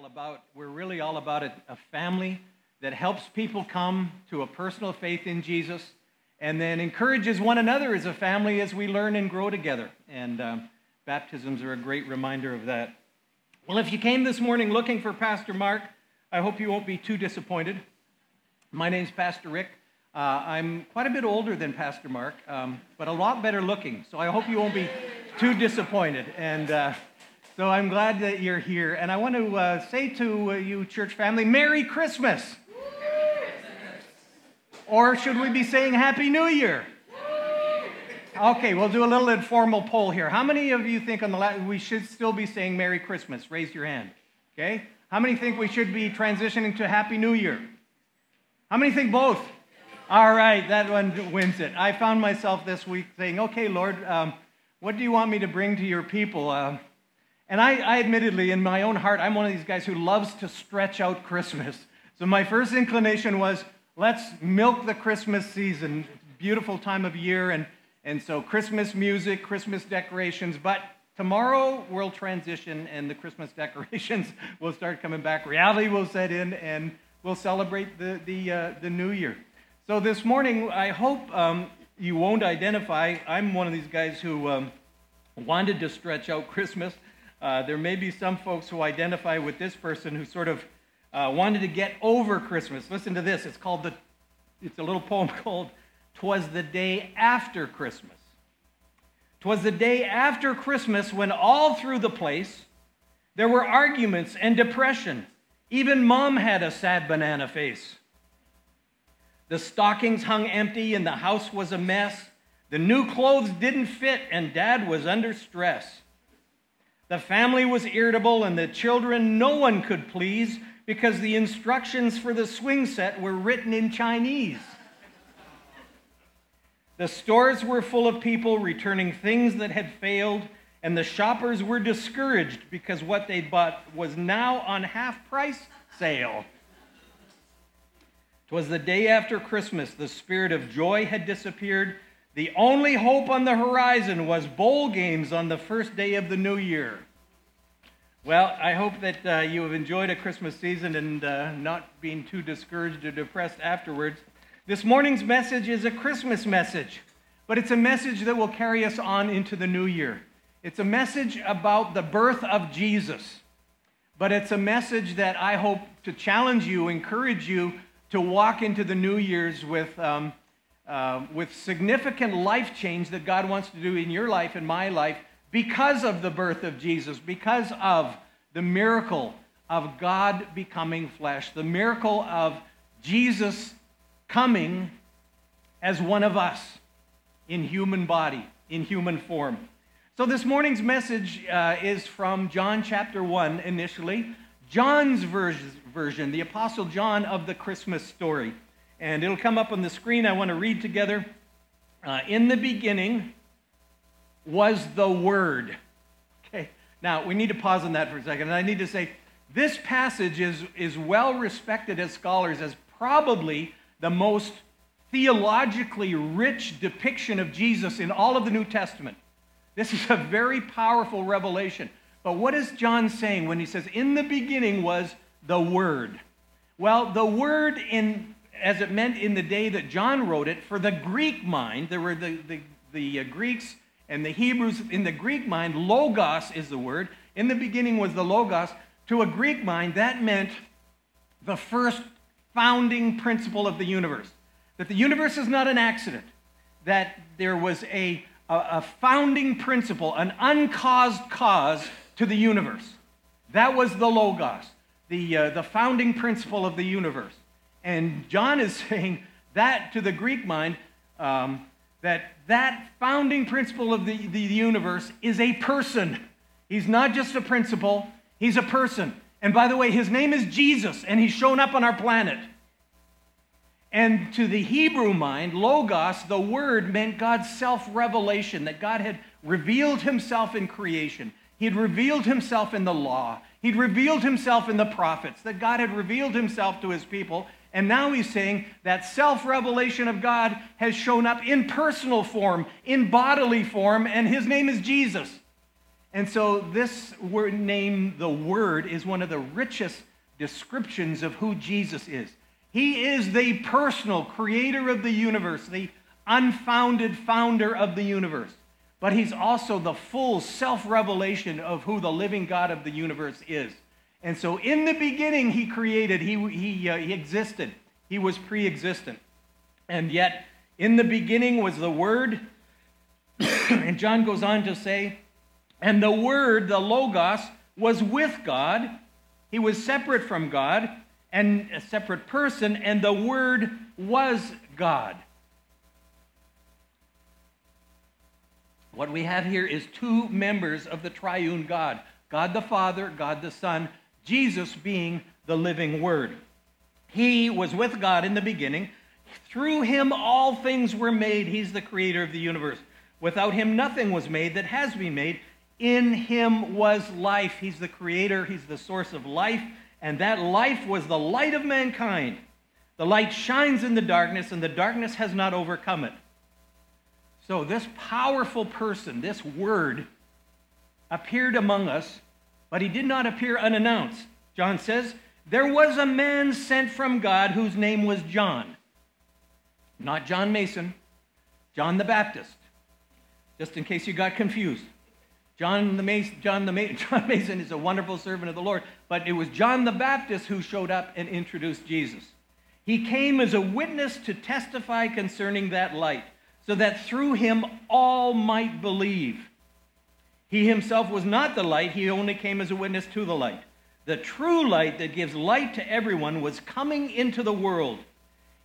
all about. We're really all about a, a family that helps people come to a personal faith in Jesus and then encourages one another as a family as we learn and grow together. And um, baptisms are a great reminder of that. Well, if you came this morning looking for Pastor Mark, I hope you won't be too disappointed. My name's Pastor Rick. Uh, I'm quite a bit older than Pastor Mark, um, but a lot better looking. So I hope you won't be too disappointed. And uh, so I'm glad that you're here. And I want to uh, say to uh, you, church family, Merry Christmas. Or should we be saying Happy New Year? Okay, we'll do a little informal poll here. How many of you think on the last, we should still be saying Merry Christmas? Raise your hand. Okay? How many think we should be transitioning to Happy New Year? How many think both? All right, that one wins it. I found myself this week saying, okay, Lord, um, what do you want me to bring to your people? Uh, and I, I admittedly, in my own heart, I'm one of these guys who loves to stretch out Christmas. So my first inclination was, let's milk the Christmas season. Beautiful time of year, and, and so Christmas music, Christmas decorations. But tomorrow we'll transition, and the Christmas decorations will start coming back. Reality will set in, and we'll celebrate the, the, uh, the new year. So this morning, I hope um, you won't identify. I'm one of these guys who um, wanted to stretch out Christmas. Uh, there may be some folks who identify with this person who sort of uh, wanted to get over Christmas. Listen to this. It's called the, it's a little poem called Twas the Day After Christmas. Twas the day after Christmas when all through the place there were arguments and depression. Even mom had a sad banana face. The stockings hung empty and the house was a mess. The new clothes didn't fit and dad was under stress. The family was irritable, and the children no one could please because the instructions for the swing set were written in Chinese. The stores were full of people returning things that had failed, and the shoppers were discouraged because what they'd bought was now on half price sale. It was the day after Christmas. The spirit of joy had disappeared, the only hope on the horizon was bowl games on the first day of the new year. Well, I hope that uh, you have enjoyed a Christmas season and uh, not being too discouraged or depressed afterwards. This morning's message is a Christmas message, but it's a message that will carry us on into the new year. It's a message about the birth of Jesus, but it's a message that I hope to challenge you, encourage you to walk into the new year's with. Um, uh, with significant life change that God wants to do in your life and my life because of the birth of Jesus, because of the miracle of God becoming flesh, the miracle of Jesus coming as one of us in human body, in human form. So, this morning's message uh, is from John chapter 1 initially, John's version, the Apostle John of the Christmas story. And it'll come up on the screen. I want to read together. Uh, in the beginning was the Word. Okay, now we need to pause on that for a second. And I need to say this passage is, is well respected as scholars as probably the most theologically rich depiction of Jesus in all of the New Testament. This is a very powerful revelation. But what is John saying when he says, In the beginning was the Word? Well, the Word in as it meant in the day that John wrote it, for the Greek mind, there were the, the, the uh, Greeks and the Hebrews, in the Greek mind, logos is the word. In the beginning was the logos. To a Greek mind, that meant the first founding principle of the universe. That the universe is not an accident, that there was a, a, a founding principle, an uncaused cause to the universe. That was the logos, the, uh, the founding principle of the universe. And John is saying that to the Greek mind, um, that that founding principle of the, the universe is a person. He's not just a principle, he's a person. And by the way, his name is Jesus, and he's shown up on our planet. And to the Hebrew mind, Logos, the word, meant God's self revelation, that God had revealed himself in creation. He had revealed himself in the law. He'd revealed himself in the prophets, that God had revealed himself to his people and now he's saying that self revelation of God has shown up in personal form, in bodily form, and his name is Jesus. And so this word name, the Word, is one of the richest descriptions of who Jesus is. He is the personal creator of the universe, the unfounded founder of the universe. But he's also the full self revelation of who the living God of the universe is. And so in the beginning, he created, he, he, uh, he existed, he was pre existent. And yet, in the beginning was the Word. and John goes on to say, and the Word, the Logos, was with God. He was separate from God and a separate person, and the Word was God. What we have here is two members of the triune God God the Father, God the Son, Jesus being the living Word. He was with God in the beginning. Through him, all things were made. He's the creator of the universe. Without him, nothing was made that has been made. In him was life. He's the creator, he's the source of life, and that life was the light of mankind. The light shines in the darkness, and the darkness has not overcome it. So, this powerful person, this word, appeared among us, but he did not appear unannounced. John says, There was a man sent from God whose name was John. Not John Mason, John the Baptist, just in case you got confused. John the, Mason, John, the Mason, John Mason is a wonderful servant of the Lord, but it was John the Baptist who showed up and introduced Jesus. He came as a witness to testify concerning that light, so that through him all might believe. He himself was not the light, he only came as a witness to the light. The true light that gives light to everyone was coming into the world.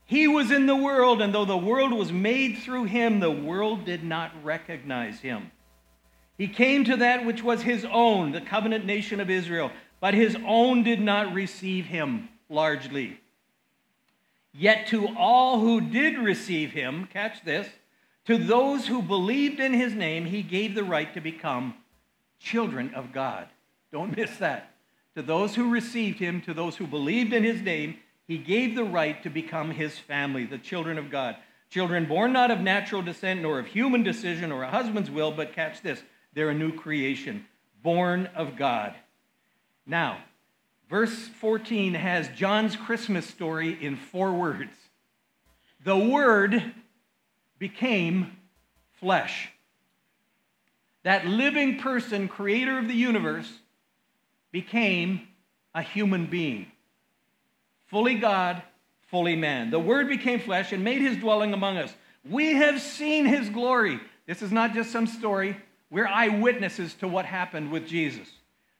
He was in the world, and though the world was made through him, the world did not recognize him. He came to that which was his own, the covenant nation of Israel, but his own did not receive him largely. Yet to all who did receive him, catch this, to those who believed in his name, he gave the right to become children of God. Don't miss that. To those who received him, to those who believed in his name, he gave the right to become his family, the children of God. Children born not of natural descent, nor of human decision or a husband's will, but catch this they're a new creation, born of God. Now, verse 14 has John's Christmas story in four words. The Word became flesh. That living person, creator of the universe, became a human being. Fully God, fully man. The Word became flesh and made his dwelling among us. We have seen his glory. This is not just some story. We're eyewitnesses to what happened with Jesus.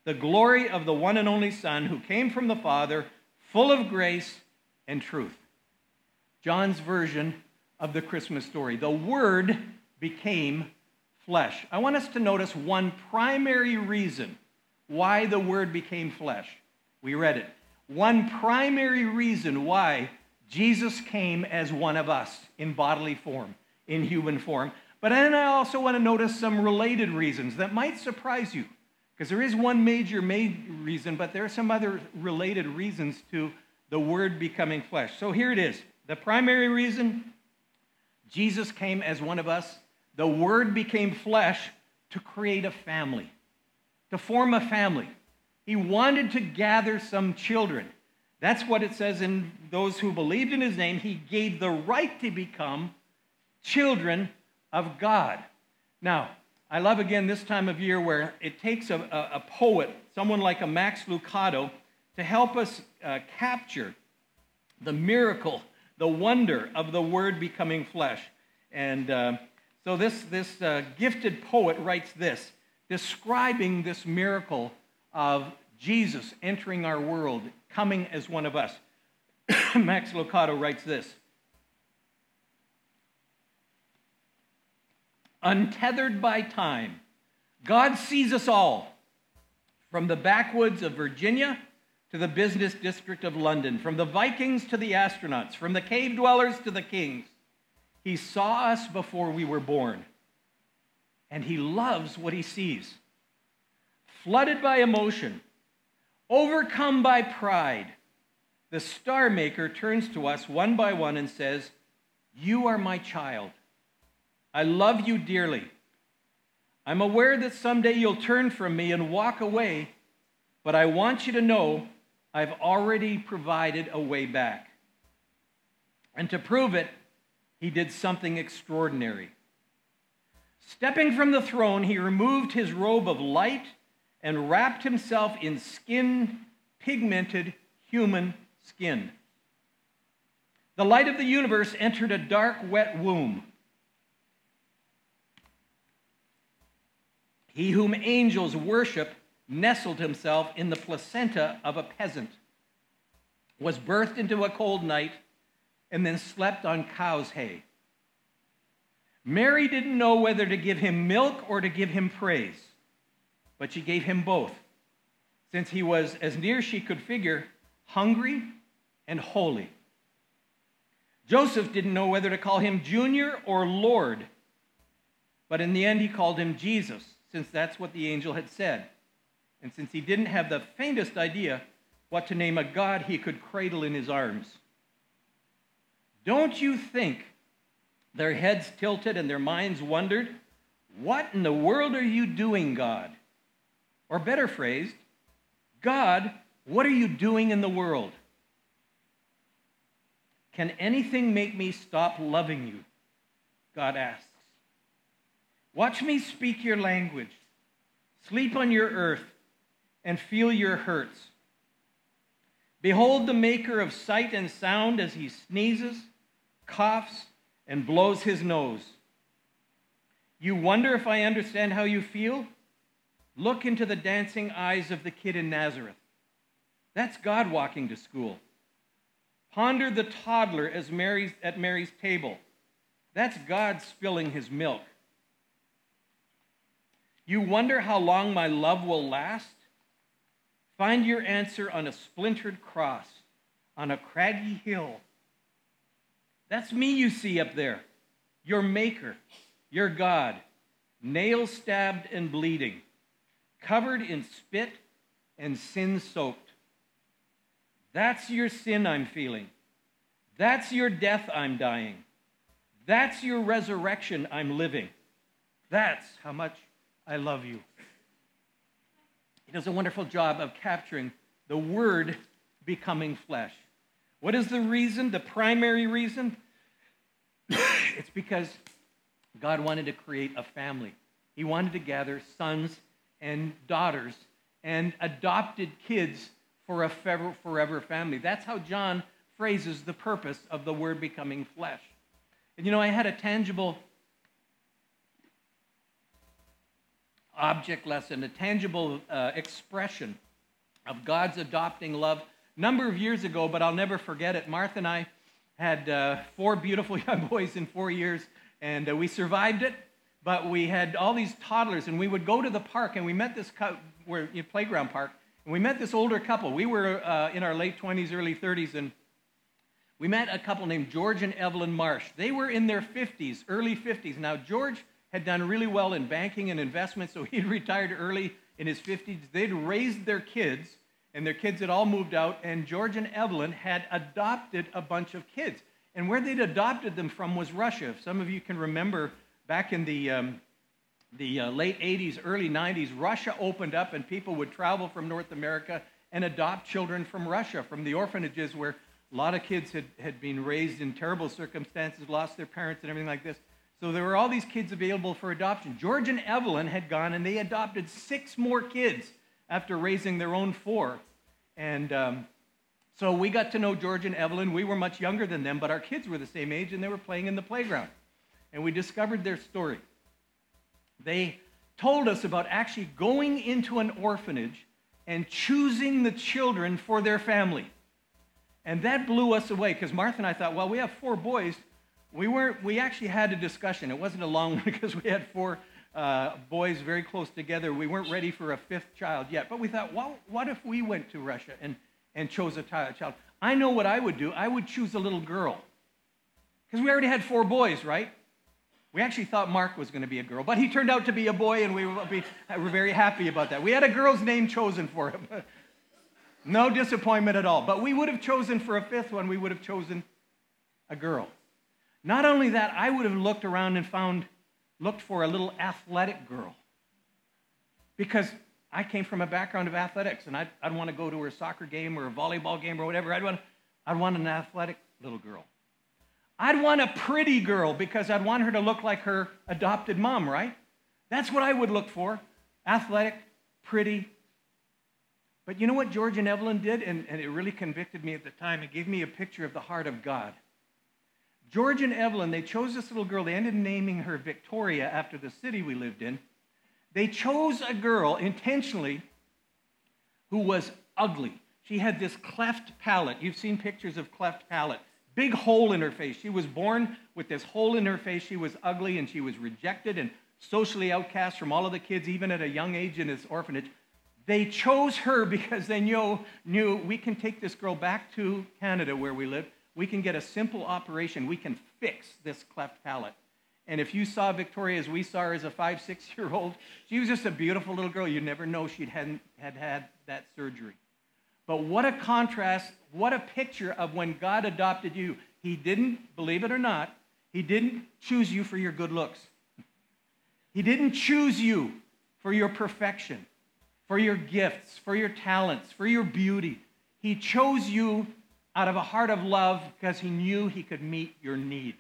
The glory of the one and only Son who came from the Father, full of grace and truth. John's version of the Christmas story. The Word became flesh. I want us to notice one primary reason why the Word became flesh. We read it. One primary reason why Jesus came as one of us in bodily form, in human form. But then I also want to notice some related reasons that might surprise you. Because there is one major main reason, but there are some other related reasons to the Word becoming flesh. So here it is. The primary reason Jesus came as one of us, the Word became flesh to create a family, to form a family. He wanted to gather some children. That's what it says in those who believed in his name. He gave the right to become children of God. Now, I love again this time of year where it takes a, a, a poet, someone like a Max Lucado, to help us uh, capture the miracle, the wonder of the Word becoming flesh. And uh, so this, this uh, gifted poet writes this, describing this miracle of Jesus entering our world, coming as one of us. Max Lucado writes this untethered by time. God sees us all, from the backwoods of Virginia to the business district of London, from the Vikings to the astronauts, from the cave dwellers to the kings. He saw us before we were born, and he loves what he sees. Flooded by emotion, overcome by pride, the star maker turns to us one by one and says, You are my child. I love you dearly. I'm aware that someday you'll turn from me and walk away, but I want you to know I've already provided a way back. And to prove it, he did something extraordinary. Stepping from the throne, he removed his robe of light and wrapped himself in skin, pigmented human skin. The light of the universe entered a dark, wet womb. He whom angels worship nestled himself in the placenta of a peasant, was birthed into a cold night, and then slept on cow's hay. Mary didn't know whether to give him milk or to give him praise, but she gave him both, since he was, as near she could figure, hungry and holy. Joseph didn't know whether to call him Junior or Lord, but in the end he called him Jesus, since that's what the angel had said. And since he didn't have the faintest idea what to name a God he could cradle in his arms. Don't you think their heads tilted and their minds wondered, What in the world are you doing, God? Or better phrased, God, what are you doing in the world? Can anything make me stop loving you? God asks. Watch me speak your language, sleep on your earth, and feel your hurts. Behold the maker of sight and sound as he sneezes, coughs, and blows his nose. You wonder if I understand how you feel? Look into the dancing eyes of the kid in Nazareth. That's God walking to school. Ponder the toddler as Mary's, at Mary's table. That's God spilling his milk. You wonder how long my love will last? Find your answer on a splintered cross, on a craggy hill. That's me you see up there, your maker, your God, nail stabbed and bleeding, covered in spit and sin soaked. That's your sin I'm feeling. That's your death I'm dying. That's your resurrection I'm living. That's how much I love you. Does a wonderful job of capturing the Word becoming flesh. What is the reason, the primary reason? it's because God wanted to create a family. He wanted to gather sons and daughters and adopted kids for a forever family. That's how John phrases the purpose of the word becoming flesh. And you know, I had a tangible object lesson, a tangible uh, expression of God's adopting love number of years ago, but I'll never forget it. Martha and I had uh, four beautiful young boys in four years, and uh, we survived it. But we had all these toddlers, and we would go to the park, and we met this co- playground park, and we met this older couple. We were uh, in our late 20s, early 30s, and we met a couple named George and Evelyn Marsh. They were in their 50s, early 50s. Now, George had done really well in banking and investment, so he'd retired early in his 50s. They'd raised their kids, and their kids had all moved out, and George and Evelyn had adopted a bunch of kids. And where they'd adopted them from was Russia. If some of you can remember, back in the um, the uh, late 80s, early 90s, Russia opened up and people would travel from North America and adopt children from Russia, from the orphanages where a lot of kids had, had been raised in terrible circumstances, lost their parents, and everything like this. So there were all these kids available for adoption. George and Evelyn had gone and they adopted six more kids after raising their own four. And um, so we got to know George and Evelyn. We were much younger than them, but our kids were the same age and they were playing in the playground. And we discovered their story. They told us about actually going into an orphanage and choosing the children for their family. And that blew us away because Martha and I thought, well, we have four boys. We weren't. We actually had a discussion. It wasn't a long one because we had four uh, boys very close together. We weren't ready for a fifth child yet. But we thought, well, what if we went to Russia and, and chose a child? I know what I would do. I would choose a little girl because we already had four boys, right? We actually thought Mark was going to be a girl, but he turned out to be a boy, and we were, very happy about that. We had a girl's name chosen for him. no disappointment at all. But we would have chosen for a fifth one, we would have chosen a girl. Not only that, I would have looked around and found, looked for a little athletic girl. because I came from a background of athletics, and I'd, I'd want to go to a soccer game or a volleyball game or whatever. I'd want, I'd want an athletic little girl. I'd want a pretty girl because I'd want her to look like her adopted mom, right? That's what I would look for athletic, pretty. But you know what George and Evelyn did? And, and it really convicted me at the time. It gave me a picture of the heart of God. George and Evelyn, they chose this little girl. They ended naming her Victoria after the city we lived in. They chose a girl intentionally who was ugly. She had this cleft palate. You've seen pictures of cleft palate. Big hole in her face. She was born with this hole in her face. She was ugly and she was rejected and socially outcast from all of the kids, even at a young age in this orphanage. They chose her because they knew, knew we can take this girl back to Canada where we live. We can get a simple operation. We can fix this cleft palate. And if you saw Victoria as we saw her as a five, six year old, she was just a beautiful little girl. You'd never know she'd had, had had that surgery. But what a contrast, what a picture of when God adopted you. He didn't, believe it or not, He didn't choose you for your good looks. He didn't choose you for your perfection, for your gifts, for your talents, for your beauty. He chose you out of a heart of love because He knew He could meet your need,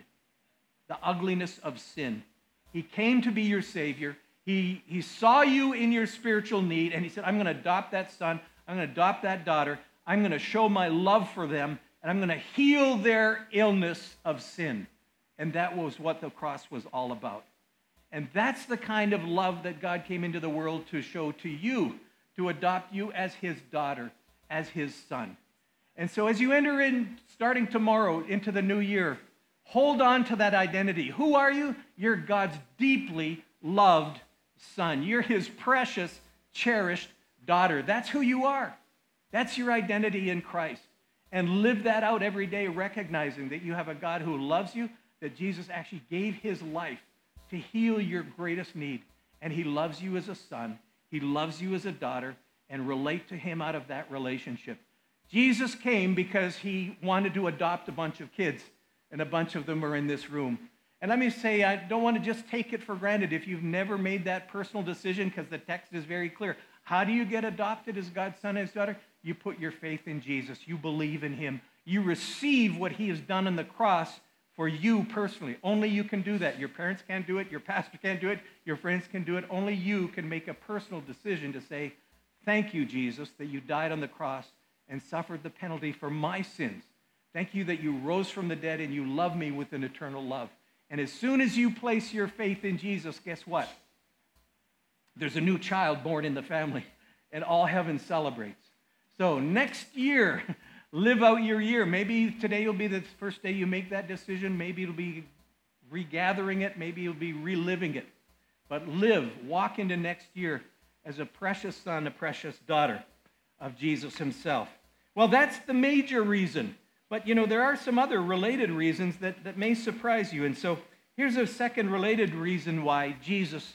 the ugliness of sin. He came to be your Savior. He, he saw you in your spiritual need, and He said, I'm going to adopt that son. I'm going to adopt that daughter. I'm going to show my love for them, and I'm going to heal their illness of sin. And that was what the cross was all about. And that's the kind of love that God came into the world to show to you, to adopt you as his daughter, as his son. And so as you enter in, starting tomorrow into the new year, hold on to that identity. Who are you? You're God's deeply loved son. You're his precious, cherished daughter. That's who you are. That's your identity in Christ. And live that out every day, recognizing that you have a God who loves you, that Jesus actually gave his life to heal your greatest need. And he loves you as a son, he loves you as a daughter, and relate to him out of that relationship. Jesus came because he wanted to adopt a bunch of kids, and a bunch of them are in this room. And let me say, I don't want to just take it for granted if you've never made that personal decision because the text is very clear. How do you get adopted as God's son and his daughter? You put your faith in Jesus. You believe in him. You receive what he has done on the cross for you personally. Only you can do that. Your parents can't do it. Your pastor can't do it. Your friends can do it. Only you can make a personal decision to say, Thank you, Jesus, that you died on the cross and suffered the penalty for my sins. Thank you that you rose from the dead and you love me with an eternal love. And as soon as you place your faith in Jesus, guess what? there's a new child born in the family, and all heaven celebrates. So next year, live out your year. Maybe today will be the first day you make that decision. Maybe it'll be regathering it. Maybe it'll be reliving it. But live, walk into next year as a precious son, a precious daughter of Jesus himself. Well, that's the major reason. But you know, there are some other related reasons that, that may surprise you. And so here's a second related reason why Jesus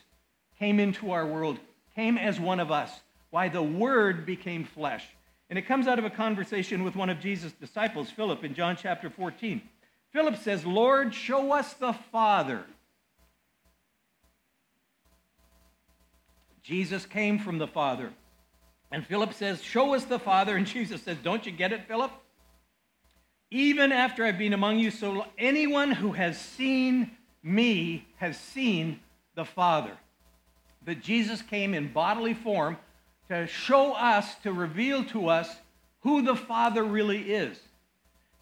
came into our world, came as one of us. Why the Word became flesh. And it comes out of a conversation with one of Jesus' disciples, Philip, in John chapter 14. Philip says, Lord, show us the Father. Jesus came from the Father. And Philip says, Show us the Father. And Jesus says, Don't you get it, Philip? Even after I've been among you, so anyone who has seen me has seen the Father that Jesus came in bodily form to show us, to reveal to us who the Father really is.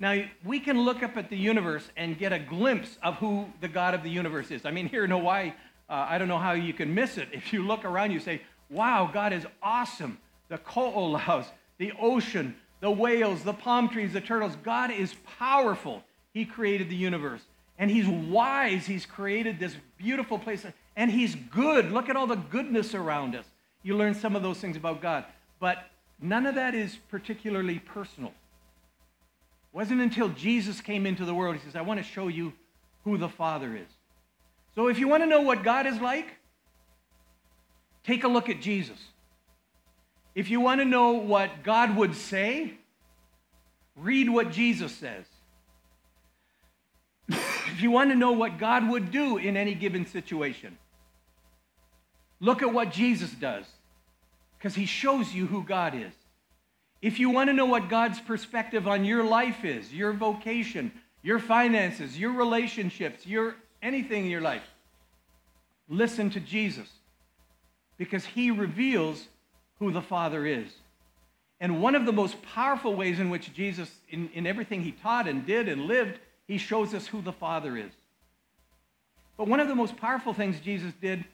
Now, we can look up at the universe and get a glimpse of who the God of the universe is. I mean, here in Hawaii, uh, I don't know how you can miss it. If you look around, you say, wow, God is awesome. The ko'olaus, the ocean, the whales, the palm trees, the turtles. God is powerful. He created the universe. And He's wise. He's created this beautiful place. And He's good. Look at all the goodness around us. You learn some of those things about God. But none of that is particularly personal. It wasn't until Jesus came into the world, He says, I want to show you who the Father is. So if you want to know what God is like, take a look at Jesus. If you want to know what God would say, read what Jesus says. if you want to know what God would do in any given situation, Look at what Jesus does. because he shows you who God is. If you want to know what God's perspective on your life is, your vocation, your finances, your relationships, your anything in your life, listen to Jesus because he reveals who the Father is. And one of the most powerful ways in which Jesus, in, in everything he taught and did and lived, he shows us who the Father is. But one of the most powerful things Jesus did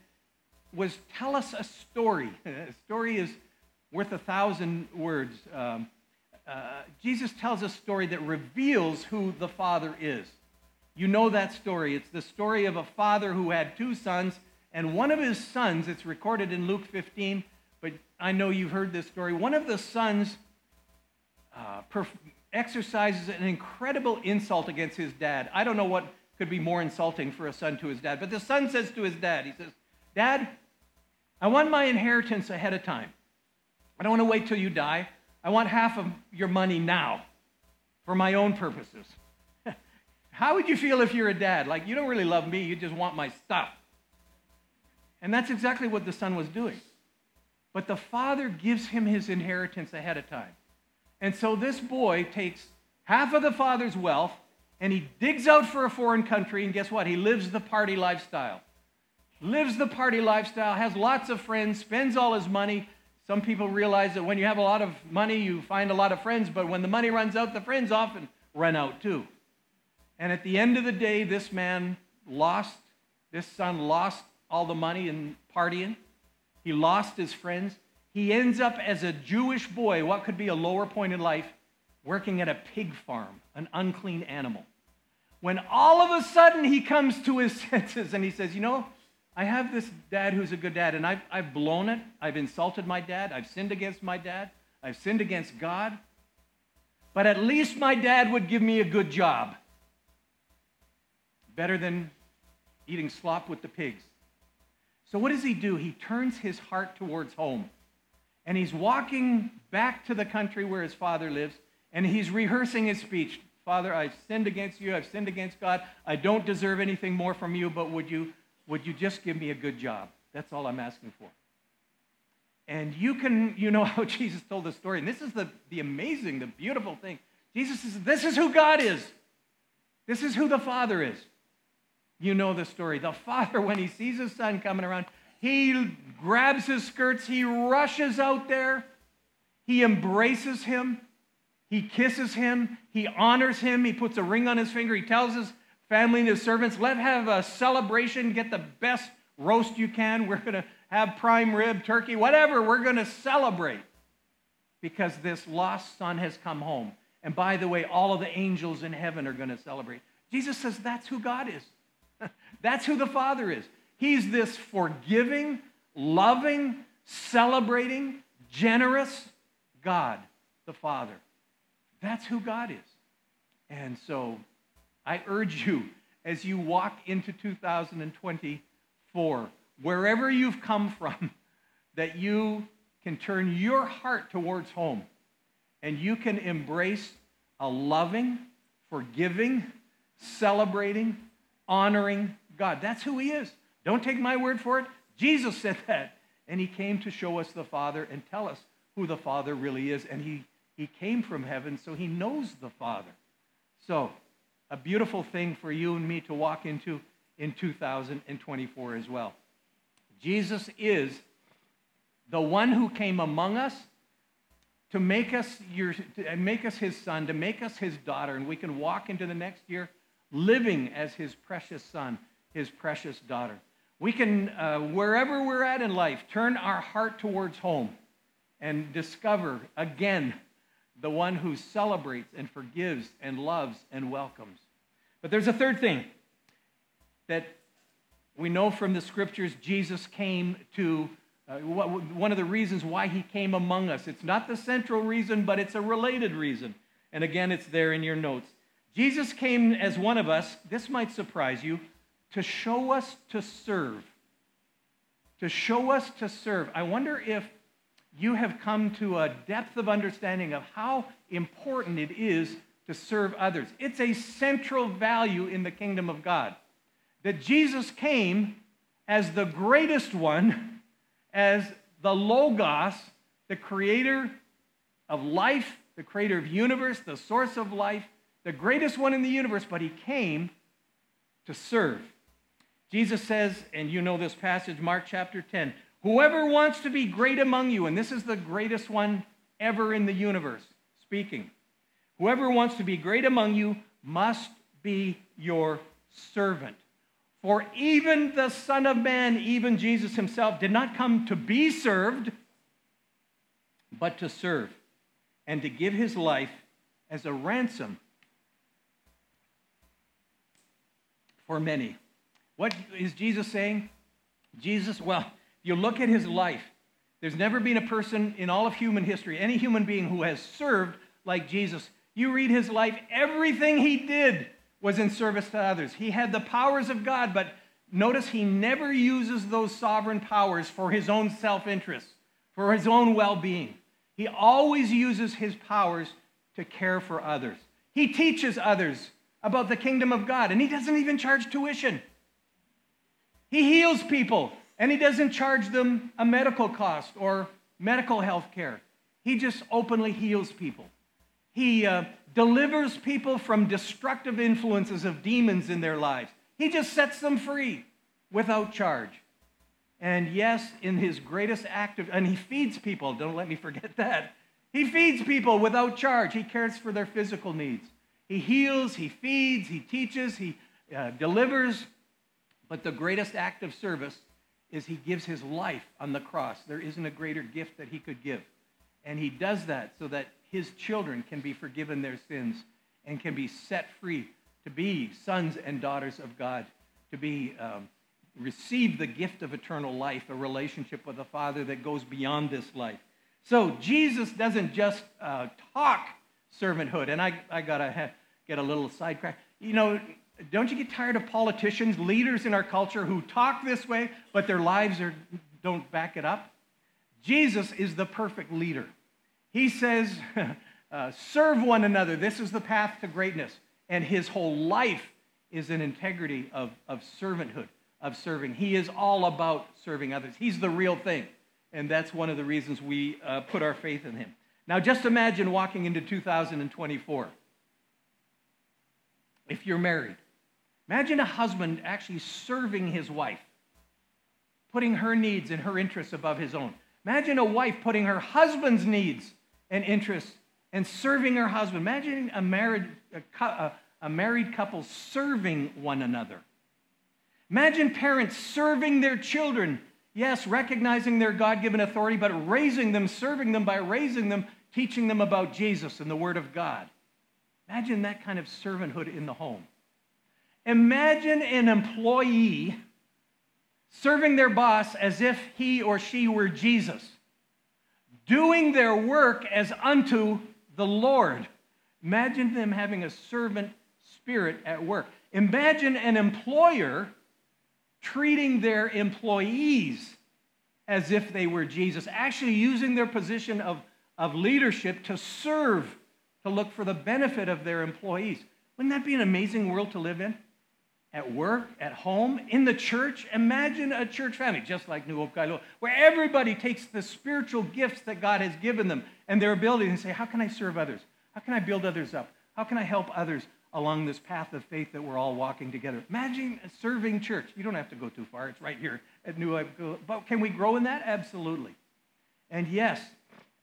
was tell us a story. a story is worth a thousand words. Um, uh, Jesus tells a story that reveals who the Father is. You know that story. It's the story of a father who had two sons, and one of his sons, it's recorded in Luke 15, but I know you've heard this story. One of the sons uh, perf- exercises an incredible insult against his dad. I don't know what could be more insulting for a son to his dad, but the son says to his dad, he says, Dad, I want my inheritance ahead of time. I don't want to wait till you die. I want half of your money now for my own purposes. How would you feel if you're a dad? Like, you don't really love me, you just want my stuff. And that's exactly what the son was doing. But the father gives him his inheritance ahead of time. And so this boy takes half of the father's wealth and he digs out for a foreign country, and guess what? He lives the party lifestyle. Lives the party lifestyle, has lots of friends, spends all his money. Some people realize that when you have a lot of money, you find a lot of friends, but when the money runs out, the friends often run out too. And at the end of the day, this man lost, this son lost all the money in partying. He lost his friends. He ends up as a Jewish boy, what could be a lower point in life, working at a pig farm, an unclean animal. When all of a sudden he comes to his senses and he says, You know, I have this dad who's a good dad, and I've, I've blown it. I've insulted my dad. I've sinned against my dad. I've sinned against God. But at least my dad would give me a good job. Better than eating slop with the pigs. So, what does he do? He turns his heart towards home. And he's walking back to the country where his father lives, and he's rehearsing his speech. Father, I've sinned against you. I've sinned against God. I don't deserve anything more from you, but would you, would you just give me a good job? That's all I'm asking for. And you can, you know how Jesus told the story. And this is the, the amazing, the beautiful thing. Jesus says, This is who God is. This is who the Father is. You know the story. The father, when he sees his son coming around, he grabs his skirts, he rushes out there, he embraces him, he kisses him, he honors him, he puts a ring on his finger, he tells his family and his servants, let's have a celebration, get the best roast you can. We're going to have prime rib, turkey, whatever. We're going to celebrate because this lost son has come home. And by the way, all of the angels in heaven are going to celebrate. Jesus says that's who God is. That's who the Father is. He's this forgiving, loving, celebrating, generous God, the Father. That's who God is. And so I urge you as you walk into 2024, wherever you've come from, that you can turn your heart towards home and you can embrace a loving, forgiving, celebrating, honoring God. That's who He is. Don't take my word for it. Jesus said that. And He came to show us the Father and tell us who the Father really is. And He, he came from heaven, so He knows the Father. So, a beautiful thing for you and me to walk into in 2024 as well. Jesus is the one who came among us to make us your to make us his son, to make us his daughter, and we can walk into the next year living as his precious son his precious daughter. We can, uh, wherever we're at in life, turn our heart towards home and discover again the one who celebrates and forgives and loves and welcomes. But there's a third thing that we know from the scriptures Jesus came to, uh, one of the reasons why he came among us. It's not the central reason, but it's a related reason. And again, it's there in your notes. Jesus came as one of us. This might surprise you to show us to serve. To show us to serve. I wonder if you have come to a depth of understanding of how important it is to serve others. It's a central value in the kingdom of God. That Jesus came as the greatest one, as the Logos, the creator of life, the creator of universe, the source of life, the greatest one in the universe, but he came to serve. Jesus says, and you know this passage, Mark chapter 10, whoever wants to be great among you, and this is the greatest one ever in the universe speaking, whoever wants to be great among you must be your servant. For even the Son of Man, even Jesus himself, did not come to be served, but to serve and to give his life as a ransom for many. What is Jesus saying? Jesus, well, you look at his life. There's never been a person in all of human history, any human being who has served like Jesus. You read his life, everything he did was in service to others. He had the powers of God, but notice he never uses those sovereign powers for his own self interest, for his own well being. He always uses his powers to care for others. He teaches others about the kingdom of God, and he doesn't even charge tuition. He heals people, and he doesn't charge them a medical cost or medical health care. He just openly heals people. He uh, delivers people from destructive influences of demons in their lives. He just sets them free without charge. And yes, in his greatest act of, and he feeds people, don't let me forget that. He feeds people without charge. He cares for their physical needs. He heals, he feeds, he teaches, he uh, delivers. But the greatest act of service is he gives his life on the cross. There isn't a greater gift that he could give. And he does that so that his children can be forgiven their sins and can be set free to be sons and daughters of God, to be um, receive the gift of eternal life, a relationship with the Father that goes beyond this life. So Jesus doesn't just uh, talk servanthood, and I, I got to get a little sidetracked. You know, don't you get tired of politicians, leaders in our culture who talk this way, but their lives are, don't back it up? Jesus is the perfect leader. He says, uh, serve one another. This is the path to greatness. And his whole life is an integrity of, of servanthood of serving. He is all about serving others. He's the real thing. And that's one of the reasons we uh, put our faith in him. Now, just imagine walking into 2024. If you're married, imagine a husband actually serving his wife, putting her needs and her interests above his own. Imagine a wife putting her husband's needs and interests and serving her husband. Imagine a married, a, a married couple serving one another. Imagine parents serving their children. Yes, recognizing their God given authority, but raising them, serving them by raising them, teaching them about Jesus and the Word of God. Imagine that kind of servanthood in the home. Imagine an employee serving their boss as if he or she were Jesus, doing their work as unto the Lord. Imagine them having a servant spirit at work. Imagine an employer treating their employees as if they were Jesus, actually using their position of, of leadership to serve, to look for the benefit of their employees. Wouldn't that be an amazing world to live in? At work, at home, in the church. Imagine a church family, just like New Hope Kailua, where everybody takes the spiritual gifts that God has given them and their ability and say, How can I serve others? How can I build others up? How can I help others? Along this path of faith that we're all walking together. Imagine a serving church. You don't have to go too far, it's right here at New Life. But can we grow in that? Absolutely. And yes,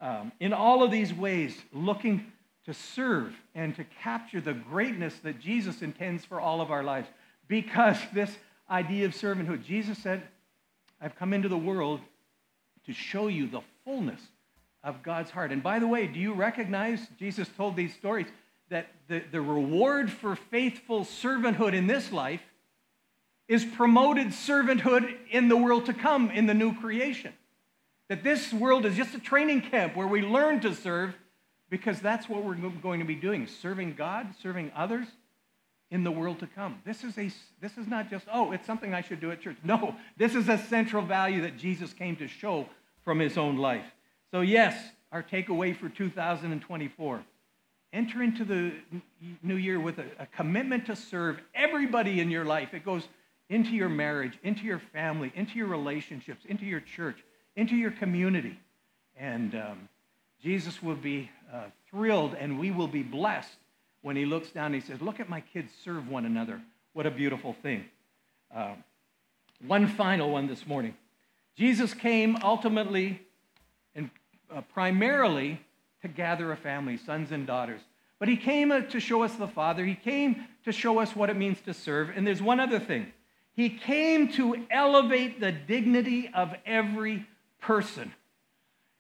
um, in all of these ways, looking to serve and to capture the greatness that Jesus intends for all of our lives. Because this idea of servanthood, Jesus said, I've come into the world to show you the fullness of God's heart. And by the way, do you recognize Jesus told these stories? The, the reward for faithful servanthood in this life is promoted servanthood in the world to come, in the new creation. That this world is just a training camp where we learn to serve because that's what we're going to be doing serving God, serving others in the world to come. This is, a, this is not just, oh, it's something I should do at church. No, this is a central value that Jesus came to show from his own life. So, yes, our takeaway for 2024 enter into the new year with a, a, commitment to serve everybody in your life. It goes into your marriage, into your family, into your relationships, into your church, into your community. And um, Jesus will be uh, thrilled and we will be blessed when he looks down and he says, Look at my kids serve one another. What a beautiful thing. Uh, one final one this morning. Jesus came ultimately and uh, primarily to gather a family, sons and daughters. But he came uh, to show us the Father. He came to show us what it means to serve. And there's one other thing. He came to elevate the dignity of every person.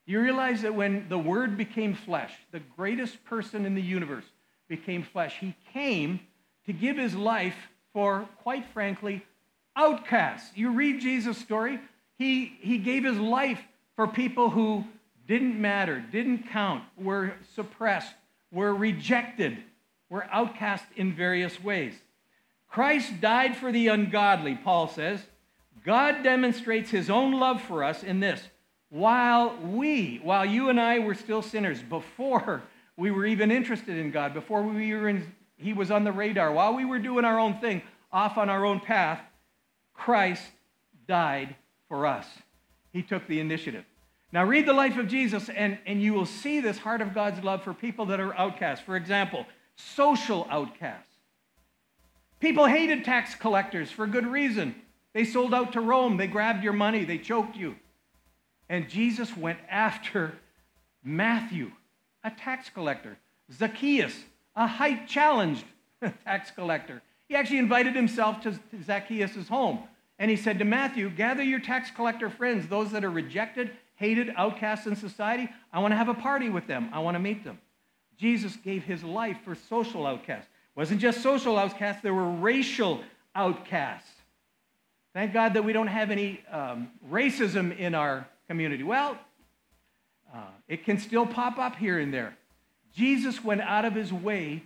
You realize that when the Word became flesh, the greatest person in the universe became flesh, he came to give his life for, quite frankly, outcasts. You read Jesus' story, he, he gave his life for people who didn't matter, didn't count, were suppressed, were rejected, were outcast in various ways. Christ died for the ungodly, Paul says. God demonstrates his own love for us in this. While we, while you and I were still sinners, before we were even interested in God, before we were in, he was on the radar, while we were doing our own thing, off on our own path, Christ died for us. He took the initiative. Now, read the life of Jesus, and, and you will see this heart of God's love for people that are outcasts. For example, social outcasts. People hated tax collectors for good reason. They sold out to Rome, they grabbed your money, they choked you. And Jesus went after Matthew, a tax collector, Zacchaeus, a height challenged tax collector. He actually invited himself to Zacchaeus' home. And he said to Matthew, Gather your tax collector friends, those that are rejected, hated, outcasts in society. I want to have a party with them. I want to meet them. Jesus gave his life for social outcasts. It wasn't just social outcasts, there were racial outcasts. Thank God that we don't have any um, racism in our community. Well, uh, it can still pop up here and there. Jesus went out of his way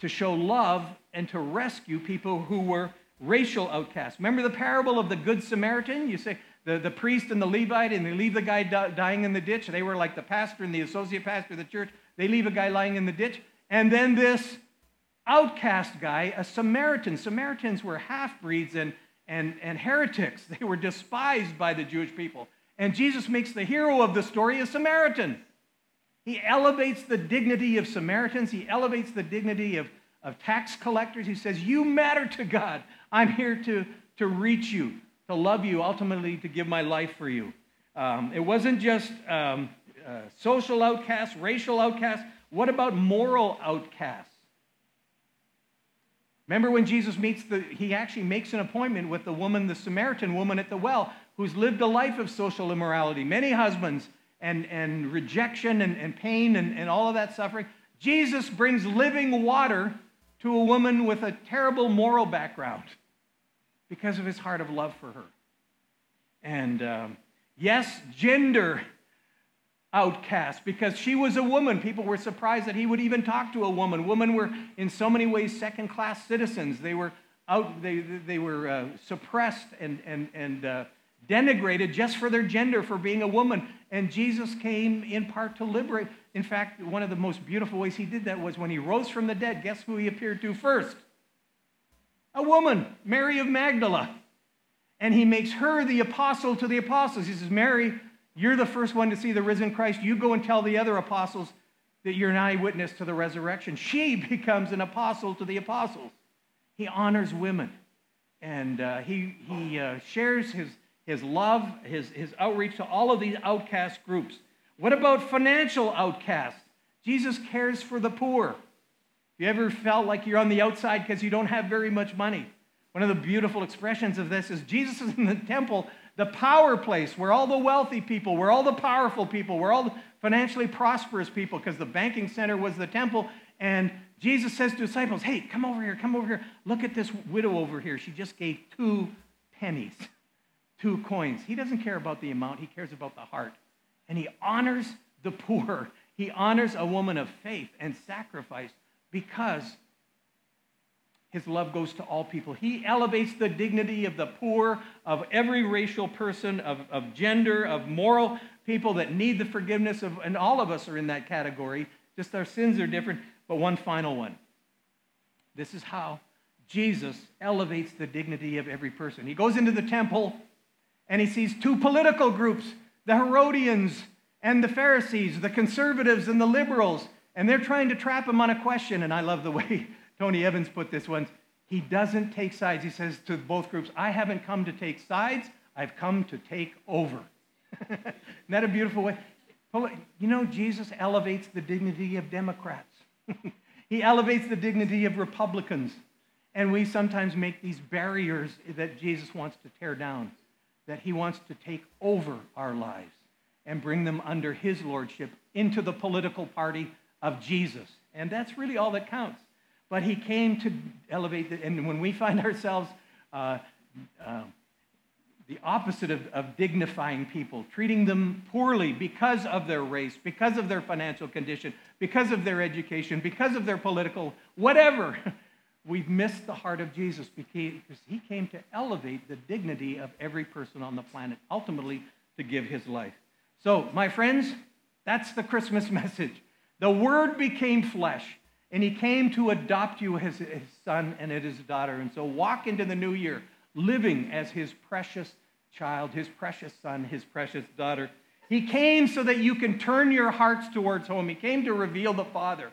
to show love and to rescue people who were racial outcasts. Remember the parable of the Good Samaritan? You say the, the priest and the Levite, and they leave the guy dying in the ditch. They were like the pastor and the associate pastor of the church. They leave a guy lying in the ditch. And then this outcast guy, a Samaritan. Samaritans were half breeds and, and, and heretics, they were despised by the Jewish people. And Jesus makes the hero of the story a Samaritan. He elevates the dignity of Samaritans, he elevates the dignity of, of tax collectors. He says, You matter to God. I'm here to, to reach you, to love you, ultimately to give my life for you. Um, it wasn't just um, uh, social outcasts, racial outcasts. What about moral outcasts? Remember when Jesus meets the, he actually makes an appointment with the woman, the Samaritan woman at the well, who's lived a life of social immorality. Many husbands and, and rejection and, and pain and, and all of that suffering. Jesus brings living water to a woman with a terrible moral background because of his heart of love for her. And um, yes, gender outcast because she was a woman. People were surprised that he would even talk to a woman. Women were, in so many ways, second class citizens. They were out, they, they were uh, suppressed and, and, and uh, denigrated just for their gender, for being a woman. And Jesus came in part to liberate. In fact, one of the most beautiful ways he did that was when he rose from the dead. Guess who he appeared to first? A woman, Mary of Magdala. And he makes her the apostle to the apostles. He says, Mary, you're the first one to see the risen Christ. You go and tell the other apostles that you're an eyewitness to the resurrection. She becomes an apostle to the apostles. He honors women. And uh, he, he uh, shares his his love, his, his outreach to all of these outcast groups. What about financial outcasts? Jesus cares for the poor. You ever felt like you're on the outside because you don't have very much money? One of the beautiful expressions of this is Jesus is in the temple, the power place, where all the wealthy people, where all the powerful people, where all the financially prosperous people, because the banking center was the temple. And Jesus says to disciples, Hey, come over here, come over here. Look at this widow over here. She just gave two pennies two coins. He doesn't care about the amount, he cares about the heart. And he honors the poor. He honors a woman of faith and sacrifice because his love goes to all people. He elevates the dignity of the poor, of every racial person, of, of gender, of moral people that need the forgiveness of, and all of us are in that category. Just our sins are different. But one final one. This is how Jesus elevates the dignity of every person. He goes into the temple and he sees two political groups, the Herodians and the Pharisees, the conservatives and the liberals, and they're trying to trap him on a question. And I love the way Tony Evans put this once. He doesn't take sides. He says to both groups, I haven't come to take sides, I've come to take over. Isn't that a beautiful way? You know, Jesus elevates the dignity of Democrats. he elevates the dignity of Republicans. And we sometimes make these barriers that Jesus wants to tear down, that he wants to take over our lives and bring them under his lordship into the political party of Jesus. And that's really all that counts. But he came to elevate, the, and when we find ourselves uh, uh, the opposite of, of dignifying people, treating them poorly because of their race, because of their financial condition, because of their education, because of their political whatever, we've missed the heart of Jesus because he came to elevate the dignity of every person on the planet, ultimately to give his life. So, my friends, that's the Christmas message. The Word became flesh, and He came to adopt you as His son and as His daughter. And so, walk into the new year living as His precious child, His precious son, His precious daughter. He came so that you can turn your hearts towards home. He came to reveal the Father,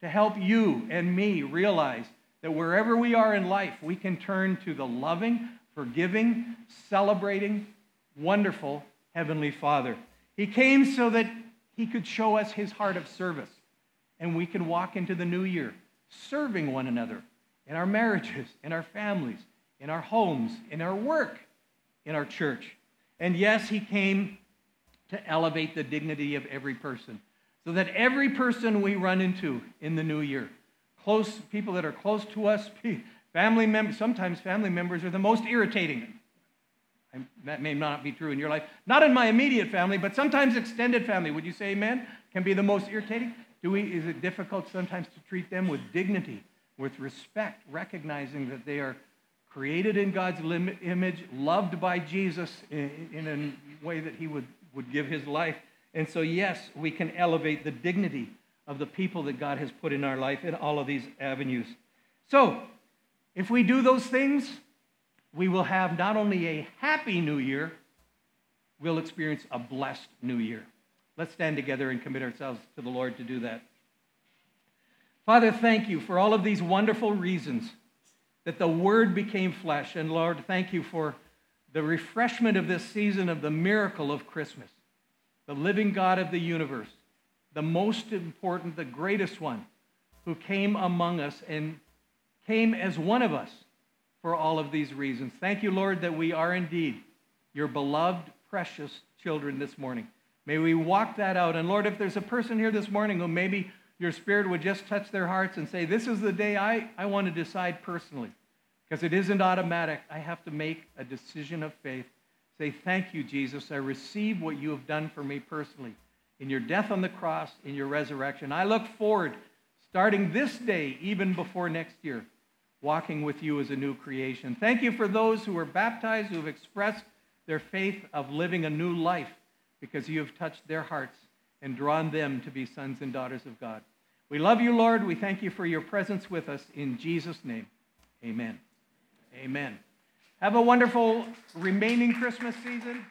to help you and me realize that wherever we are in life, we can turn to the loving, forgiving, celebrating, wonderful Heavenly Father. He came so that he could show us his heart of service. And we can walk into the new year serving one another in our marriages, in our families, in our homes, in our work, in our church. And yes, he came to elevate the dignity of every person so that every person we run into in the new year, close people that are close to us, family members, sometimes family members are the most irritating that may not be true in your life. Not in my immediate family, but sometimes extended family. Would you say amen? Can be the most irritating. Do we, is it difficult sometimes to treat them with dignity, with respect, recognizing that they are created in God's image, loved by Jesus in, in a way that he would, would give his life? And so, yes, we can elevate the dignity of the people that God has put in our life in all of these avenues. So, if we do those things, we will have not only a happy new year, we'll experience a blessed new year. Let's stand together and commit ourselves to the Lord to do that. Father, thank you for all of these wonderful reasons that the Word became flesh. And Lord, thank you for the refreshment of this season of the miracle of Christmas, the living God of the universe, the most important, the greatest one, who came among us and came as one of us for all of these reasons. Thank you, Lord, that we are indeed your beloved, precious children this morning. May we walk that out. And Lord, if there's a person here this morning who maybe your spirit would just touch their hearts and say, This is the day I, I want to decide personally, because it isn't automatic. I have to make a decision of faith. Say, Thank you, Jesus. I receive what you have done for me personally in your death on the cross, in your resurrection. I look forward, starting this day, even before next year, walking with you as a new creation. Thank you for those who were baptized, who have expressed their faith of living a new life because you have touched their hearts and drawn them to be sons and daughters of God. We love you, Lord. We thank you for your presence with us in Jesus' name. Amen. Amen. Have a wonderful remaining Christmas season.